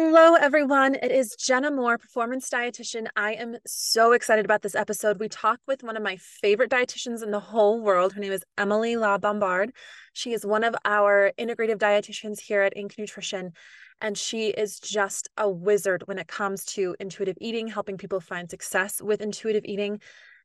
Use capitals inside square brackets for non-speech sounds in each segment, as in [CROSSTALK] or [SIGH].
Hello, everyone. It is Jenna Moore, performance dietitian. I am so excited about this episode. We talk with one of my favorite dietitians in the whole world. Her name is Emily LaBombard. She is one of our integrative dietitians here at Inc. Nutrition, and she is just a wizard when it comes to intuitive eating, helping people find success with intuitive eating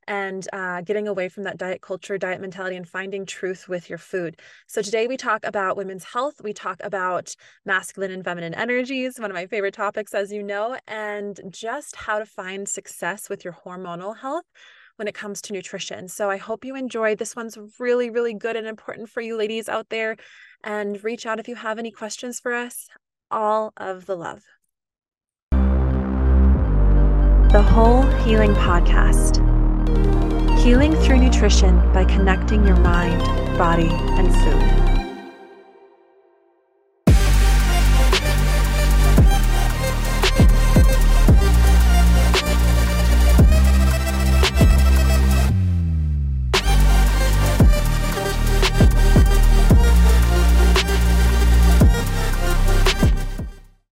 and uh, getting away from that diet culture, diet mentality, and finding truth with your food. So, today we talk about women's health. We talk about masculine and feminine energies, one of my favorite topics, as you know, and just how to find success with your hormonal health when it comes to nutrition. So, I hope you enjoyed. This one's really, really good and important for you ladies out there. And reach out if you have any questions for us. All of the love. The Whole Healing Podcast Healing through nutrition by connecting your mind, body, and food.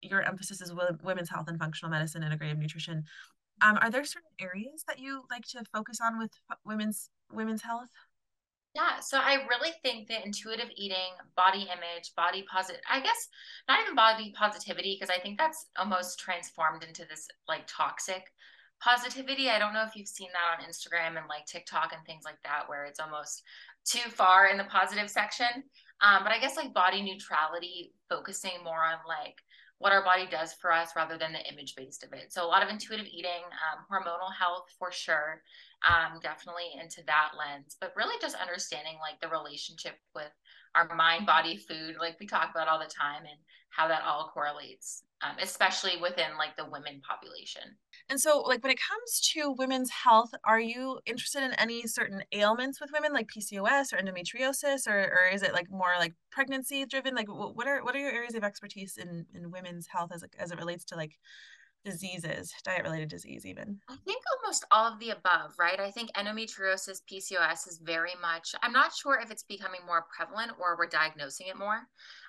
Your emphasis is women's health and functional medicine, integrative nutrition. Um, are there certain areas that you like to focus on with women's women's health? Yeah, so I really think that intuitive eating, body image, body positive, I guess not even body positivity, because I think that's almost transformed into this like toxic positivity. I don't know if you've seen that on Instagram and like TikTok and things like that, where it's almost too far in the positive section. Um, but I guess like body neutrality, focusing more on like what our body does for us rather than the image based of it. So a lot of intuitive eating, um, hormonal health for sure, um, definitely into that lens, but really just understanding like the relationship with our mind, body, food, like we talk about all the time, and how that all correlates, um, especially within like the women population. And so, like when it comes to women's health, are you interested in any certain ailments with women, like PCOS or endometriosis, or or is it like more like pregnancy driven? Like what are what are your areas of expertise in in women's health as as it relates to like diseases, diet related disease, even? I think almost all of the above, right? I think endometriosis, PCOS is very much, I'm not sure if it's becoming more prevalent or we're diagnosing it more.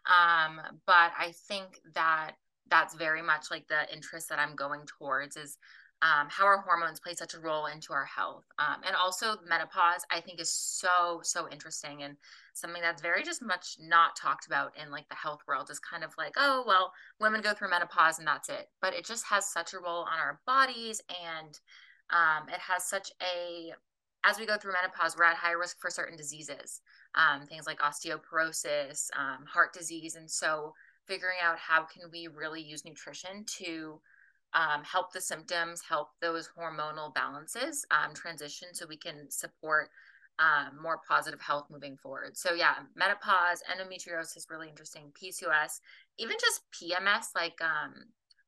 Um, but I think that that's very much like the interest that I'm going towards is um, how our hormones play such a role into our health. Um, and also menopause, I think is so, so interesting and something that's very just much not talked about in like the health world is kind of like, oh, well, women go through menopause and that's it. But it just has such a role on our bodies and um, it has such a, as we go through menopause, we're at high risk for certain diseases, um, things like osteoporosis, um, heart disease. And so figuring out how can we really use nutrition to um, help the symptoms, help those hormonal balances um, transition so we can support um, more positive health moving forward. So, yeah, menopause, endometriosis, really interesting, PCOS, even just PMS, like um,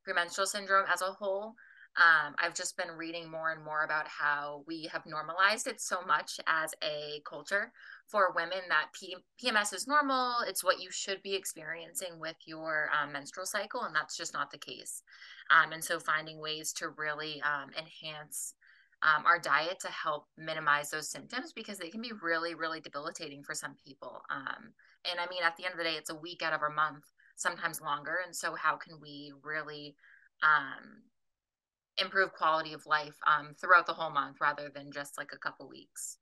premenstrual syndrome as a whole. Um, I've just been reading more and more about how we have normalized it so much as a culture for women that P- PMS is normal. It's what you should be experiencing with your um, menstrual cycle, and that's just not the case. Um, and so, finding ways to really um, enhance um, our diet to help minimize those symptoms because they can be really, really debilitating for some people. Um, and I mean, at the end of the day, it's a week out of our month, sometimes longer. And so, how can we really um, improve quality of life throughout the whole month rather than just like a couple weeks?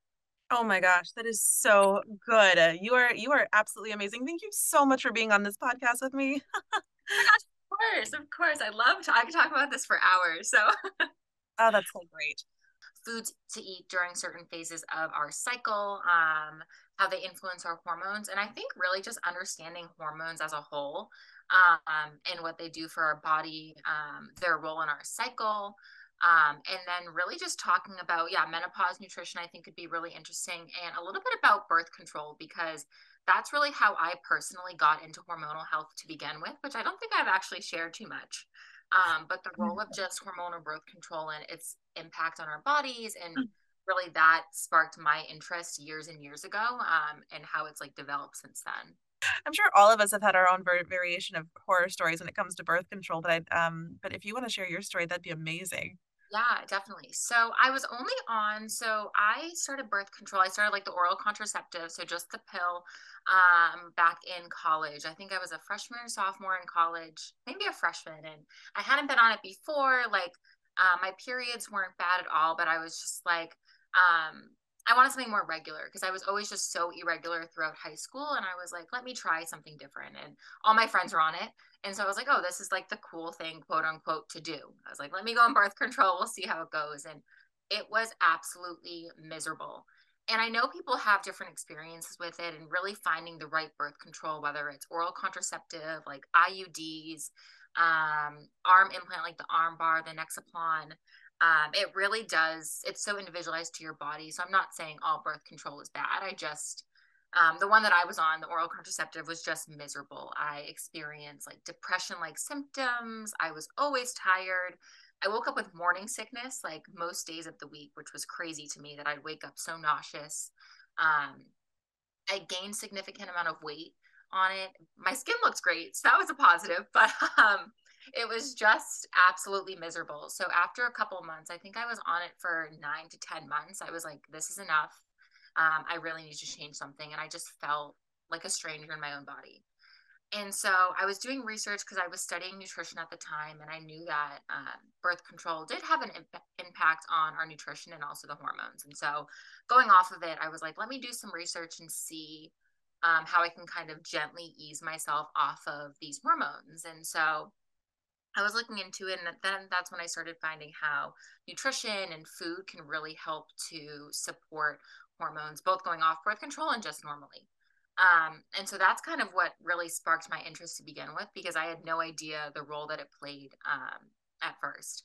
Oh my gosh, that is so good. Uh, you are you are absolutely amazing. Thank you so much for being on this podcast with me. oh gosh, of course, of course. I love to I could talk about this for hours. So [LAUGHS] Oh, that's so great foods to eat during certain phases of our cycle, um, how they influence our hormones. And I think really just understanding hormones as a whole um, and what they do for our body, um, their role in our cycle. Um, and then really just talking about, yeah, menopause nutrition, I think could be really interesting. And a little bit about birth control, because that's really how I personally got into hormonal health to begin with, which I don't think I've actually shared too much um, but the role of just hormonal birth control and its impact on our bodies and mm. really that sparked my interest years and years ago um, and how it's like developed since then i'm sure all of us have had our own variation of horror stories when it comes to birth control but i um but if you want to share your story that'd be amazing Yeah, definitely. So I was only on, so I started birth control. I started like the oral contraceptive, so just the pill um back in college. I think I was a freshman or sophomore in college, maybe a freshman and I hadn't been on it before. Like uh, my periods weren't bad at all, but I was just like um I wanted something more regular because I was always just so irregular throughout high school. And I was like, let me try something different. And all my friends were on it. And so I was like, oh, this is like the cool thing, quote unquote, to do. I was like, let me go on birth control. We'll see how it goes. And it was absolutely miserable. And I know people have different experiences with it and really finding the right birth control, whether it's oral contraceptive, like IUDs, um, arm implant, like the arm bar, the Nexplanon um, it really does it's so individualized to your body so i'm not saying all birth control is bad i just um, the one that i was on the oral contraceptive was just miserable. I experienced like depression like symptoms i was always tired. I woke up with morning sickness like most days of the week which was crazy to me that i'd wake up so nauseous. Um, i gained significant amount of weight on it. My skin looks great so that was a positive [LAUGHS] but um, it was just absolutely miserable. So after a couple months, I think I was on it for nine to 10 months. I was like, this is enough. Um, I really need to change something. And I just felt like a stranger in my own body. And so I was doing research because I was studying nutrition at the time, and I knew that um, birth control did have an imp- impact on our nutrition and also the hormones. And so going off of it, I was like, let me do some research and see um, how I can kind of gently ease myself off of these hormones. And so I was looking into it, and then that's when I started finding how nutrition and food can really help to support hormones, both going off birth control and just normally. Um, and so that's kind of what really sparked my interest to begin with because I had no idea the role that it played um, at first.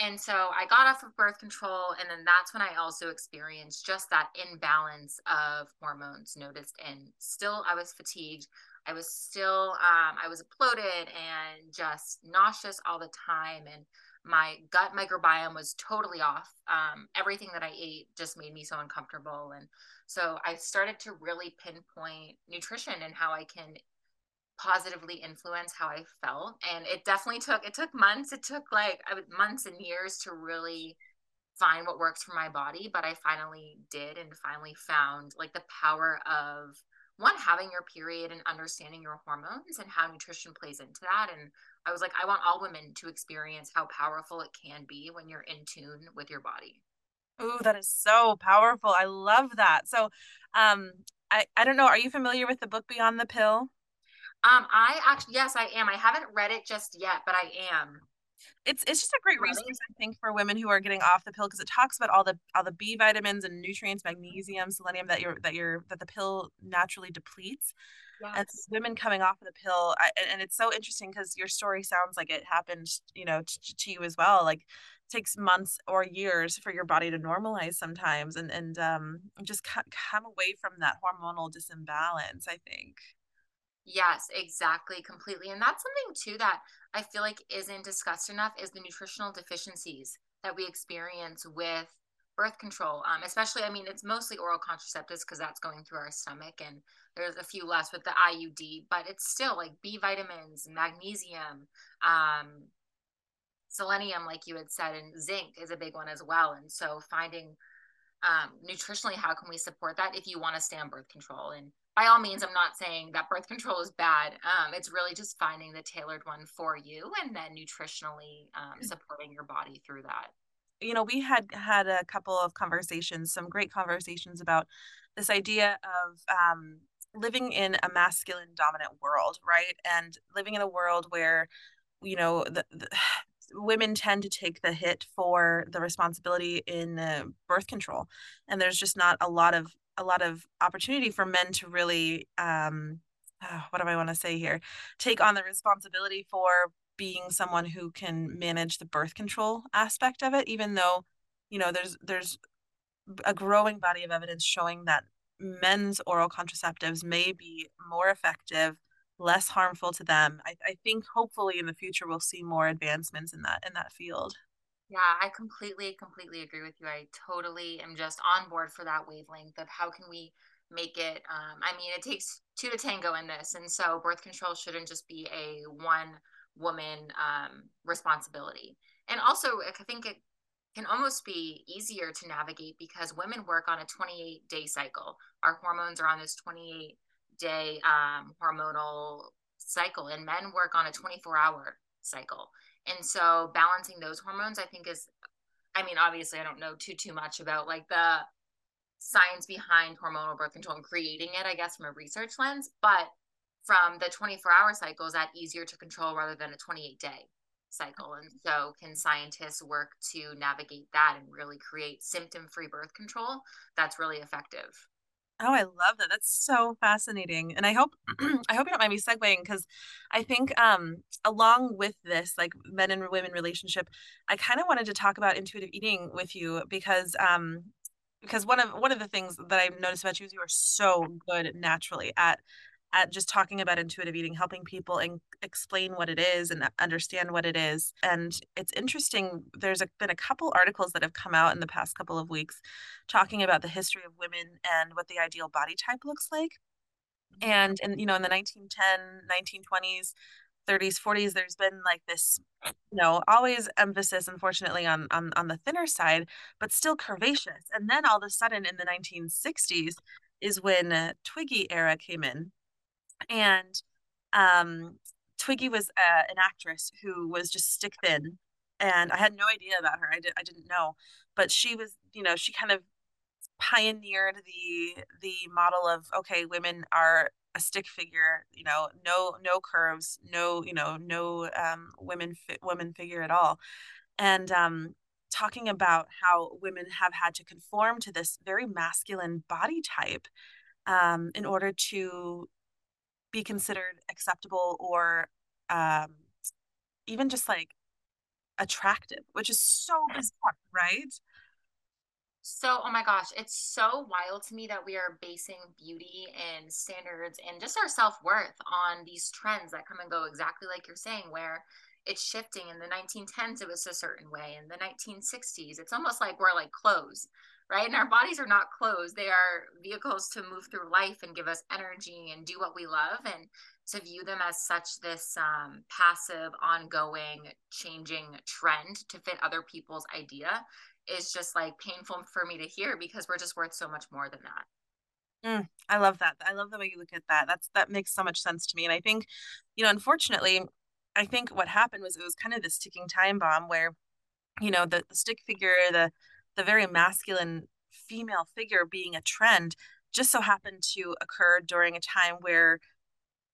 And so I got off of birth control, and then that's when I also experienced just that imbalance of hormones noticed. And still, I was fatigued. I was still, um, I was bloated and just nauseous all the time. And my gut microbiome was totally off. Um, everything that I ate just made me so uncomfortable. And so I started to really pinpoint nutrition and how I can positively influence how I felt. And it definitely took, it took months. It took like months and years to really find what works for my body. But I finally did and finally found like the power of one having your period and understanding your hormones and how nutrition plays into that and i was like i want all women to experience how powerful it can be when you're in tune with your body. Oh that is so powerful i love that so um i i don't know are you familiar with the book beyond the pill? Um i actually yes i am i haven't read it just yet but i am it's it's just a great resource I think for women who are getting off the pill because it talks about all the all the B vitamins and nutrients, magnesium, selenium that you're that you're that the pill naturally depletes. Yes. And women coming off of the pill, I, and it's so interesting because your story sounds like it happened, you know, to, to you as well. Like takes months or years for your body to normalize sometimes, and and um just come away from that hormonal disimbalance. I think. Yes, exactly, completely. And that's something too that I feel like isn't discussed enough is the nutritional deficiencies that we experience with birth control. Um, especially, I mean, it's mostly oral contraceptives because that's going through our stomach, and there's a few less with the IUD, but it's still like B vitamins, magnesium, um, selenium, like you had said, and zinc is a big one as well. And so, finding um, nutritionally, how can we support that if you want to stay on birth control? And by all means, I'm not saying that birth control is bad. Um, it's really just finding the tailored one for you and then nutritionally um, mm. supporting your body through that. You know, we had had a couple of conversations, some great conversations about this idea of um, living in a masculine dominant world, right? And living in a world where, you know, the, the [SIGHS] women tend to take the hit for the responsibility in uh, birth control and there's just not a lot of a lot of opportunity for men to really um uh, what do I want to say here? Take on the responsibility for being someone who can manage the birth control aspect of it even though you know there's there's a growing body of evidence showing that men's oral contraceptives may be more effective less harmful to them. I, I think hopefully in the future we'll see more advancements in that in that field yeah, I completely, completely agree with you. I totally am just on board for that wavelength of how can we make it. Um, I mean, it takes two to tango in this. And so birth control shouldn't just be a one woman um, responsibility. And also, I think it can almost be easier to navigate because women work on a 28 day cycle. Our hormones are on this 28 day um, hormonal cycle, and men work on a 24 hour cycle. And so balancing those hormones, I think, is, I mean, obviously, I don't know too, too much about like the science behind hormonal birth control and creating it, I guess, from a research lens, but from the 24 hour cycle, is that easier to control rather than a 28 day cycle? And so, can scientists work to navigate that and really create symptom free birth control that's really effective? Oh, I love that. That's so fascinating. And I hope [CLEARS THROAT] I hope you don't mind me segueing because I think um along with this, like men and women relationship, I kind of wanted to talk about intuitive eating with you because um because one of one of the things that I've noticed about you is you are so good naturally at at just talking about intuitive eating, helping people and explain what it is and understand what it is. And it's interesting. There's a, been a couple articles that have come out in the past couple of weeks talking about the history of women and what the ideal body type looks like. Mm-hmm. And, and you know, in the 1910, 1920s, 30s 40s there's been like this you know always emphasis unfortunately on on on the thinner side but still curvaceous and then all of a sudden in the 1960s is when uh, twiggy era came in and um, Twiggy was uh, an actress who was just stick thin, and I had no idea about her. I did I didn't know, but she was you know she kind of pioneered the the model of okay women are a stick figure you know no no curves no you know no um women fi- women figure at all and um talking about how women have had to conform to this very masculine body type um in order to be considered acceptable or um, even just like attractive, which is so bizarre, right? So, oh my gosh, it's so wild to me that we are basing beauty and standards and just our self worth on these trends that come and go, exactly like you're saying, where it's shifting. In the 1910s, it was a certain way. In the 1960s, it's almost like we're like clothes right? And our bodies are not clothes. They are vehicles to move through life and give us energy and do what we love. And to view them as such this um, passive, ongoing, changing trend to fit other people's idea is just like painful for me to hear because we're just worth so much more than that. Mm, I love that. I love the way you look at that. That's that makes so much sense to me. And I think, you know, unfortunately, I think what happened was it was kind of this ticking time bomb where, you know, the, the stick figure, the the very masculine female figure being a trend just so happened to occur during a time where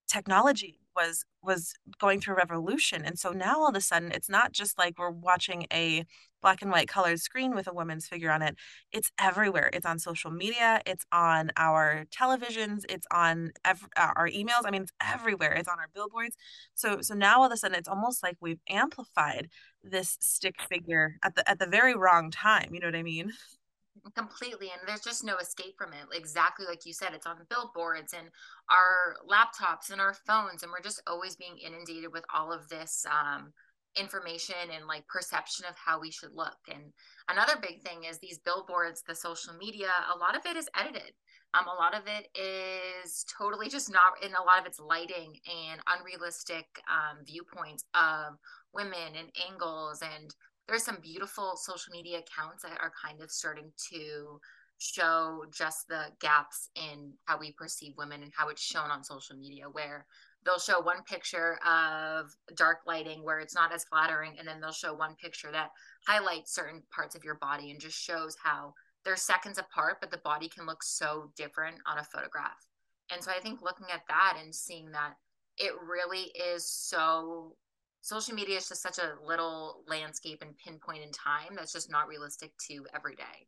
technology was was going through revolution. And so now all of a sudden it's not just like we're watching a black and white colored screen with a woman's figure on it. It's everywhere. It's on social media it's on our televisions it's on ev- our emails i mean it's everywhere. It's on our billboards. So so now all of a sudden it's almost like we've amplified this stick figure at the at the very wrong time you know what i mean? [LAUGHS] Completely and there's just no escape from it. Exactly like you said it's on billboards and our laptops and our phones and we're just always being inundated with all of this um, information and like perception of how we should look. And another big thing is these billboards the social media a lot of it is edited. Um, a lot of it is totally just not in a lot of its lighting and unrealistic um, viewpoints of women and angles. And there's some beautiful social media accounts that are kind of starting to show just the gaps in how we perceive women and how it's shown on social media where they'll show one picture of dark lighting where it's not as flattering and then they'll show one picture that highlights certain parts of your body and just shows how they're seconds apart but the body can look so different on a photograph and so i think looking at that and seeing that it really is so social media is just such a little landscape and pinpoint in time that's just not realistic to every day.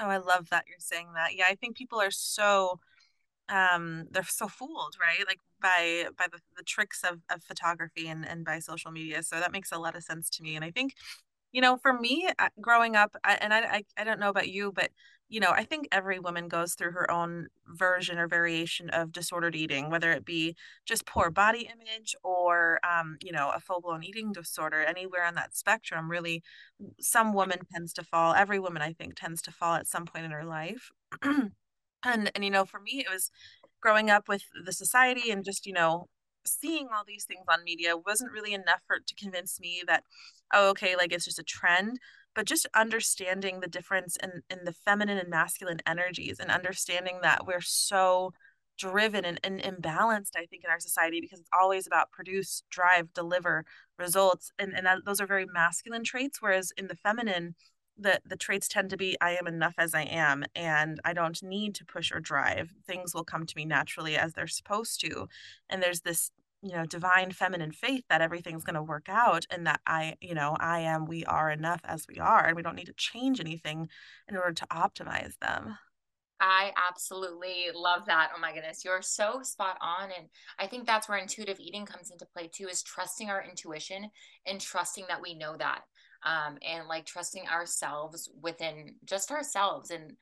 Oh, I love that you're saying that. Yeah, I think people are so um they're so fooled, right? Like by by the, the tricks of, of photography and, and by social media. So that makes a lot of sense to me. And I think, you know, for me uh, growing up, and I, I, I don't know about you, but you know, I think every woman goes through her own version or variation of disordered eating, whether it be just poor body image or, um, you know, a full blown eating disorder, anywhere on that spectrum. Really, some woman tends to fall. Every woman, I think, tends to fall at some point in her life. [CLEARS THROAT] and and you know, for me, it was growing up with the society and just you know seeing all these things on media wasn't really enough for to convince me that oh okay like it's just a trend but just understanding the difference in in the feminine and masculine energies and understanding that we're so driven and, and imbalanced i think in our society because it's always about produce drive deliver results and, and that, those are very masculine traits whereas in the feminine the the traits tend to be i am enough as i am and i don't need to push or drive things will come to me naturally as they're supposed to and there's this you know divine feminine faith that everything's going to work out and that i you know i am we are enough as we are and we don't need to change anything in order to optimize them I absolutely love that. Oh my goodness, you're so spot on. And I think that's where intuitive eating comes into play too, is trusting our intuition and trusting that we know that. Um, and like trusting ourselves within just ourselves and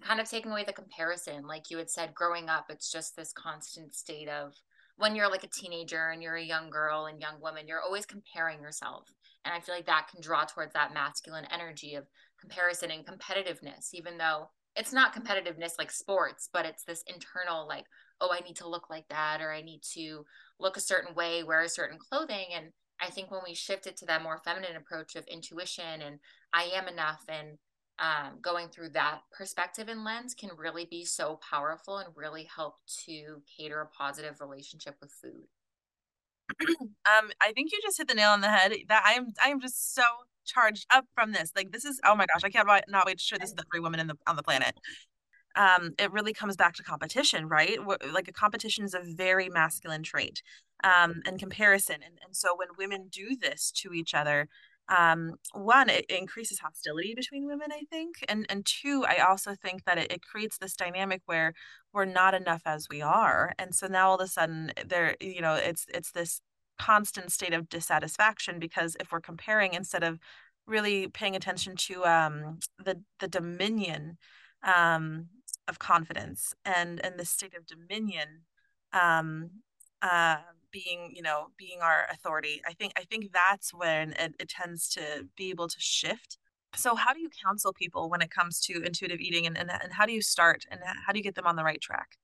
kind of taking away the comparison. Like you had said, growing up, it's just this constant state of when you're like a teenager and you're a young girl and young woman, you're always comparing yourself. And I feel like that can draw towards that masculine energy of comparison and competitiveness, even though it's not competitiveness like sports, but it's this internal, like, oh, I need to look like that, or I need to look a certain way, wear a certain clothing. And I think when we shift it to that more feminine approach of intuition and I am enough and um, going through that perspective and lens can really be so powerful and really help to cater a positive relationship with food. [CLEARS THROAT] um, I think you just hit the nail on the head. That I am, I am just so charged up from this. Like this is, oh my gosh, I can't not wait to share this with every woman in the on the planet. Um, it really comes back to competition, right? Like a competition is a very masculine trait, um, and comparison. And and so when women do this to each other, um, one, it increases hostility between women, I think, and and two, I also think that it, it creates this dynamic where we're not enough as we are, and so now all of a sudden there, you know, it's it's this constant state of dissatisfaction because if we're comparing instead of really paying attention to um, the the dominion um, of confidence and and the state of dominion um, uh, being you know being our authority. I think i think that's when it, it tends to be able to shift. So how do you counsel people when it comes to intuitive eating and, and, and how do you start and how do you get them on the right track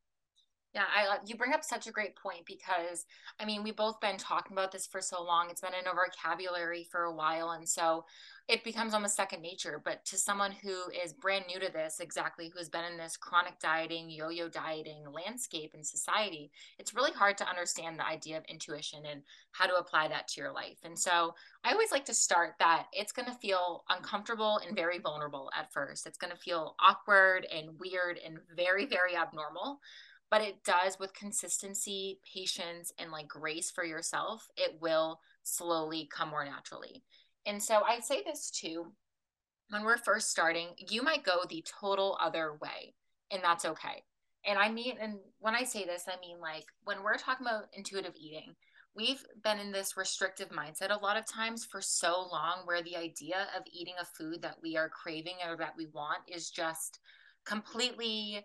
yeah, I uh, you bring up such a great point because I mean we've both been talking about this for so long. It's been in our vocabulary for a while, and so it becomes almost second nature. But to someone who is brand new to this, exactly who has been in this chronic dieting, yo-yo dieting landscape in society, it's really hard to understand the idea of intuition and how to apply that to your life. And so I always like to start that it's going to feel uncomfortable and very vulnerable at first. It's going to feel awkward and weird and very very abnormal but it does with consistency, patience, and like grace for yourself, it will slowly come more naturally. And so I say this too when we're first starting, you might go the total other way, and that's okay. And I mean, and when I say this, I mean like when we're talking about intuitive eating, we've been in this restrictive mindset a lot of times for so long where the idea of eating a food that we are craving or that we want is just completely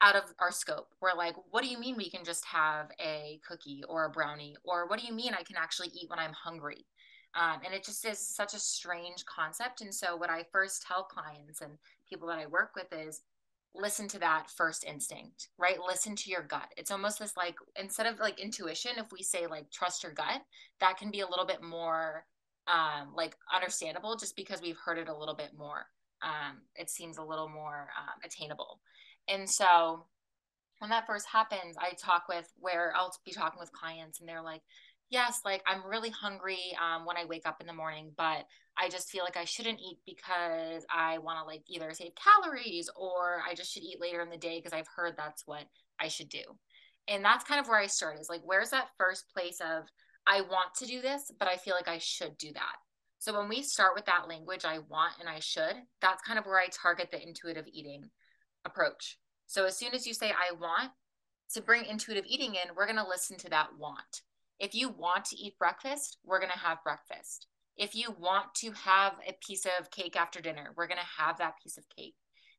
out of our scope. We're like, what do you mean we can just have a cookie or a brownie? Or what do you mean I can actually eat when I'm hungry? Um, and it just is such a strange concept. And so, what I first tell clients and people that I work with is listen to that first instinct, right? Listen to your gut. It's almost this like, instead of like intuition, if we say like trust your gut, that can be a little bit more um, like understandable just because we've heard it a little bit more. Um, it seems a little more um, attainable. And so when that first happens, I talk with where I'll be talking with clients and they're like, yes, like I'm really hungry um, when I wake up in the morning, but I just feel like I shouldn't eat because I want to like either save calories or I just should eat later in the day because I've heard that's what I should do. And that's kind of where I start is like, where's that first place of I want to do this, but I feel like I should do that. So when we start with that language, I want and I should, that's kind of where I target the intuitive eating approach. So as soon as you say, I want to bring intuitive eating in, we're going to listen to that want. If you want to eat breakfast, we're going to have breakfast. If you want to have a piece of cake after dinner, we're going to have that piece of cake.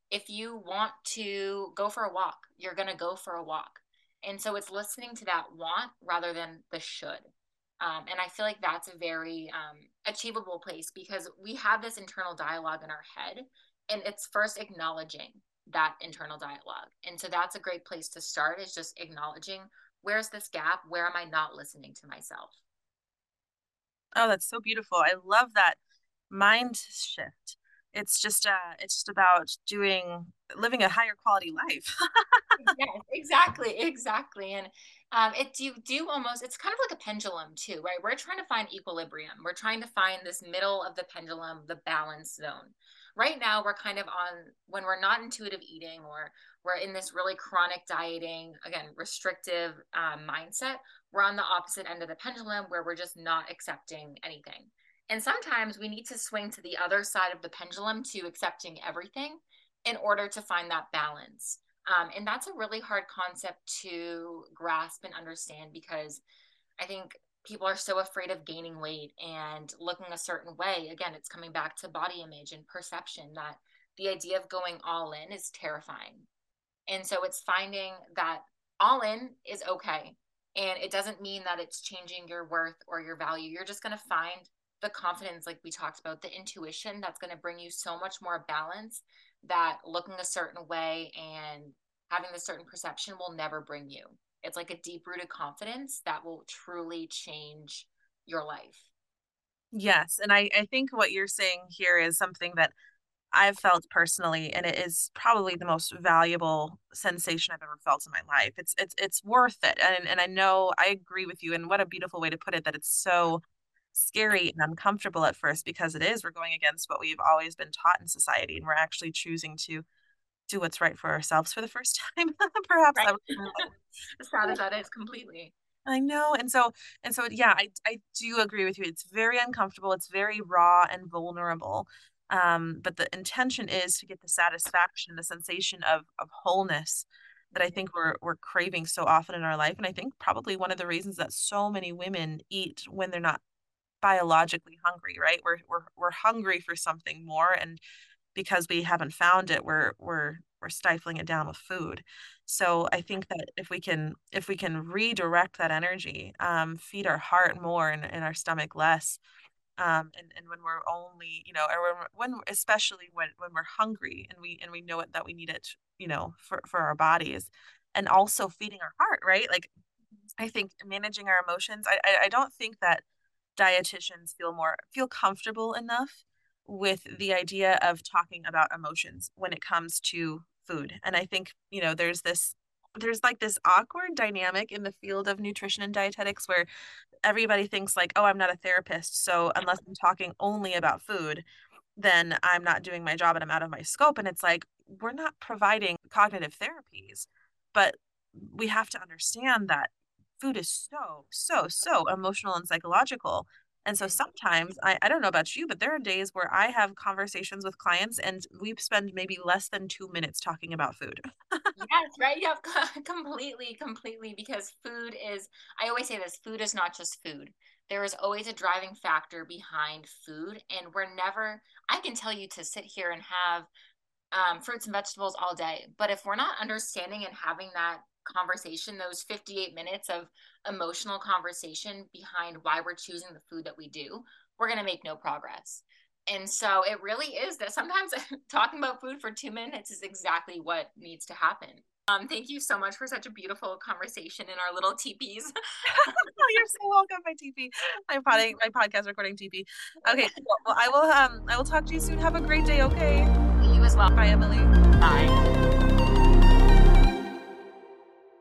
If you want to go for a walk, you're going to go for a walk. And so it's listening to that want rather than the should. Um, and I feel like that's a very um, achievable place because we have this internal dialogue in our head, and it's first acknowledging that internal dialogue. And so that's a great place to start is just acknowledging where's this gap? Where am I not listening to myself? Oh, that's so beautiful. I love that mind shift it's just uh it's just about doing living a higher quality life [LAUGHS] yes exactly exactly and um it do do almost it's kind of like a pendulum too right we're trying to find equilibrium we're trying to find this middle of the pendulum the balance zone right now we're kind of on when we're not intuitive eating or we're in this really chronic dieting again restrictive um, mindset we're on the opposite end of the pendulum where we're just not accepting anything and sometimes we need to swing to the other side of the pendulum to accepting everything in order to find that balance. Um, and that's a really hard concept to grasp and understand because I think people are so afraid of gaining weight and looking a certain way. Again, it's coming back to body image and perception that the idea of going all in is terrifying. And so it's finding that all in is okay. And it doesn't mean that it's changing your worth or your value. You're just going to find the confidence like we talked about the intuition that's going to bring you so much more balance that looking a certain way and having a certain perception will never bring you it's like a deep rooted confidence that will truly change your life yes and I, I think what you're saying here is something that I've felt personally, and it is probably the most valuable sensation I've ever felt in my life. It's it's it's worth it, and and I know I agree with you. And what a beautiful way to put it that it's so scary and uncomfortable at first because it is we're going against what we've always been taught in society and we're actually choosing to do what's right for ourselves for the first [LAUGHS] time perhaps right. [LAUGHS] as sad as that is completely I know. And so and so yeah, I I do agree with you. It's very uncomfortable, it's very raw and vulnerable. Um, but the intention is to get the satisfaction, the sensation of of wholeness that I think we're we're craving so often in our life. And I think probably one of the reasons that so many women eat when they're not biologically hungry, right? We're we're we're hungry for something more and because we haven't found it, we're we're we're stifling it down with food. So I think that if we can if we can redirect that energy, um, feed our heart more and, and our stomach less, um, and, and when we're only, you know, or when, when especially when, when we're hungry and we and we know it that we need it, you know, for, for our bodies, and also feeding our heart, right? Like I think managing our emotions. I I, I don't think that dietitians feel more feel comfortable enough with the idea of talking about emotions when it comes to food and i think you know there's this there's like this awkward dynamic in the field of nutrition and dietetics where everybody thinks like oh i'm not a therapist so unless i'm talking only about food then i'm not doing my job and i'm out of my scope and it's like we're not providing cognitive therapies but we have to understand that food is so, so, so emotional and psychological. And so sometimes I, I don't know about you, but there are days where I have conversations with clients and we spend maybe less than two minutes talking about food. yes, right. Yeah, [LAUGHS] completely, completely. Because food is, I always say this food is not just food. There is always a driving factor behind food. And we're never, I can tell you to sit here and have um, fruits and vegetables all day. But if we're not understanding and having that conversation, those 58 minutes of emotional conversation behind why we're choosing the food that we do, we're going to make no progress. And so it really is that sometimes [LAUGHS] talking about food for two minutes is exactly what needs to happen. Um, thank you so much for such a beautiful conversation in our little teepees. [LAUGHS] oh, you're so welcome, my teepee. My pod- my podcast recording teepee. Okay, well, I will um I will talk to you soon. Have a great day. Okay. You as well. Bye, Emily. Bye.